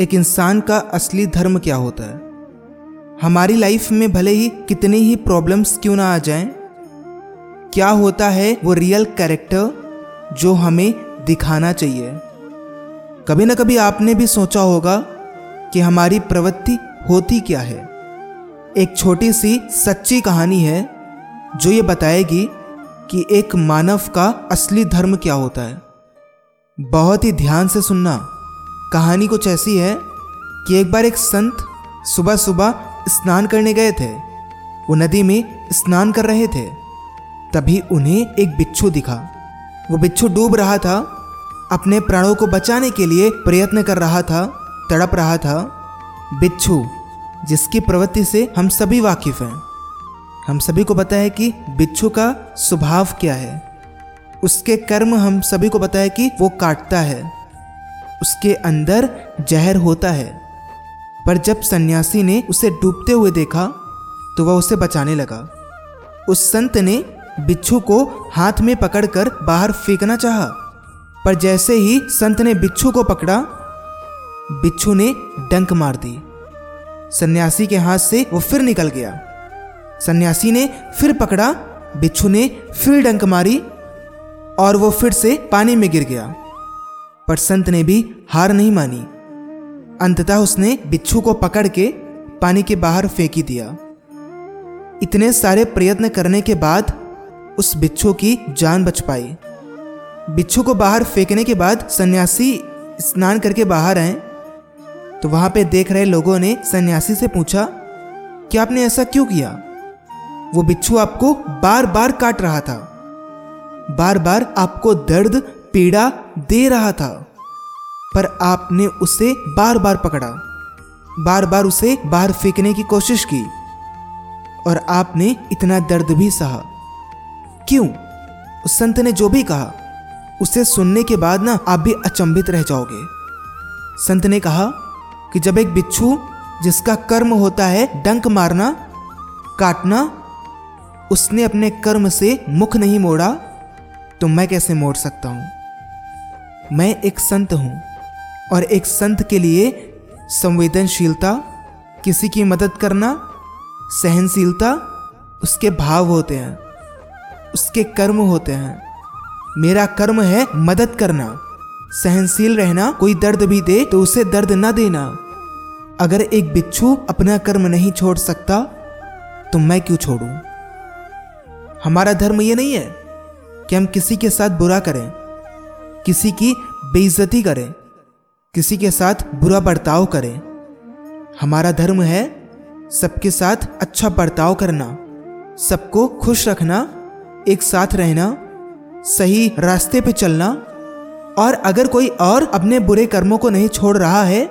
एक इंसान का असली धर्म क्या होता है? हमारी लाइफ में भले ही कितनी ही प्रॉब्लम्स क्यों ना आ जाएँ, क्या होता है वो रियल कैरेक्टर जो हमें दिखाना चाहिए? कभी ना कभी आपने भी सोचा होगा कि हमारी प्रवृत्ति होती क्या है। एक छोटी सी सच्ची कहानी है जो ये बताएगी कि एक मानव का असली धर्म क्या होता है। बहुत ही ध्यान से सुनना। कहानी कुछ ऐसी है कि एक बार एक संत सुबह सुबह स्नान करने गए थे। वो नदी में स्नान कर रहे थे। तभी उन्हें एक बिच्छू दिखा। वो बिच्छू डूब रहा था, अपने प्राणों को बचाने के लिए प्रयत्न कर रहा था, तड़प रहा था। बिच्छू, जिसकी प्रवृत्ति से हम सभी वाकिफ हैं। हम सभी को पता है कि बिच्छू का स्वभाव क्या है। उसके कर्म हम सभी को पता है कि वो काटता है। उसके अंदर जहर होता है। पर जब सन्यासी ने उसे डूबते हुए देखा तो वह उसे बचाने लगा। उस संत ने बिच्छू को हाथ में पकड़कर बाहर फेंकना चाहा, पर जैसे ही संत ने बिच्छू को पकड़ा, बिच्छू ने डंक मार दी। सन्यासी के हाथ से वो फिर निकल गया। सन्यासी ने फिर पकड़ा, बिच्छू ने फिर डंक मारी, और वो फिर से पानी में गिर गया। पर संत ने भी हार नहीं मानी। अंततः उसने बिच्छू को पकड़ के पानी के बाहर फेंकी दिया। इतने सारे प्रयत्न करने के बाद उस बिच्छू की जान बच पाई। बिच्छू को बाहर फेंकने के बाद सन्यासी स्नान करके बाहर आए। तो वहाँ पे देख रहे लोगों ने सन्यासी से पूछा कि आपने ऐसा क्यों किया? वो बिच्छू आपको बार बार काट रहा था। बार बार आपको दर्द, पीड़ा दे रहा था, पर आपने उसे बार बार पकड़ा। बार बार उसे बाहर फेंकने की कोशिश की, और आपने इतना दर्द भी सहा। क्यों? उस संत ने जो भी कहा, उसे सुनने के बाद ना आप भी अचंभित रह जाओगे। संत ने कहा कि जब एक बिच्छू, जिसका कर्म होता है डंक मारना, काटना, उसने अपने कर्म से मुख नहीं मोड़ा तो मैं कैसे मोड़ सकता हूँ? मैं एक संत हूँ और एक संत के लिए संवेदनशीलता, किसी की मदद करना, सहनशीलता, उसके भाव होते हैं, उसके कर्म होते हैं। मेरा कर्म है मदद करना, सहनशील रहना, कोई दर्द भी दे तो उसे दर्द ना देना। अगर एक बिच्छू अपना कर्म नहीं छोड़ सकता तो मैं क्यों छोड़ूं? हमारा धर्म ये नहीं है कि हम किसी के साथ बुरा करें। किसी की बेइज्जती करें, किसी के साथ बुरा बर्ताव करें। हमारा धर्म है सबके साथ अच्छा बर्ताव करना, सबको खुश रखना, एक साथ रहना, सही रास्ते पे चलना। और अगर कोई और अपने बुरे कर्मों को नहीं छोड़ रहा है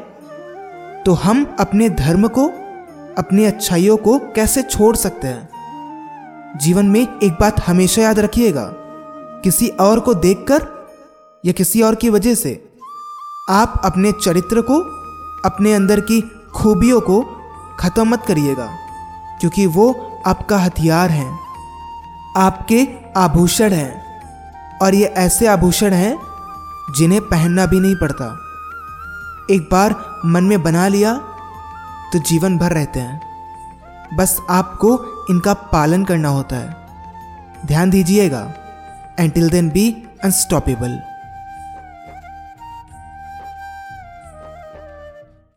तो हम अपने धर्म को, अपनी अच्छाइयों को कैसे छोड़ सकते हैं? जीवन में एक बात हमेशा याद रखिएगा, किसी और को देखकर या किसी और की वजह से? आप अपने चरित्र को, अपने अंदर की खूबियों को ख़त्म मत करिएगा, क्योंकि वो आपका हथियार है, आपके आभूषण हैं, और ये ऐसे आभूषण हैं जिन्हें पहनना भी नहीं पड़ता। एक बार मन में बना लिया तो जीवन भर रहते हैं। बस आपको इनका पालन करना होता है। ध्यान दीजिएगा। Until then be unstoppable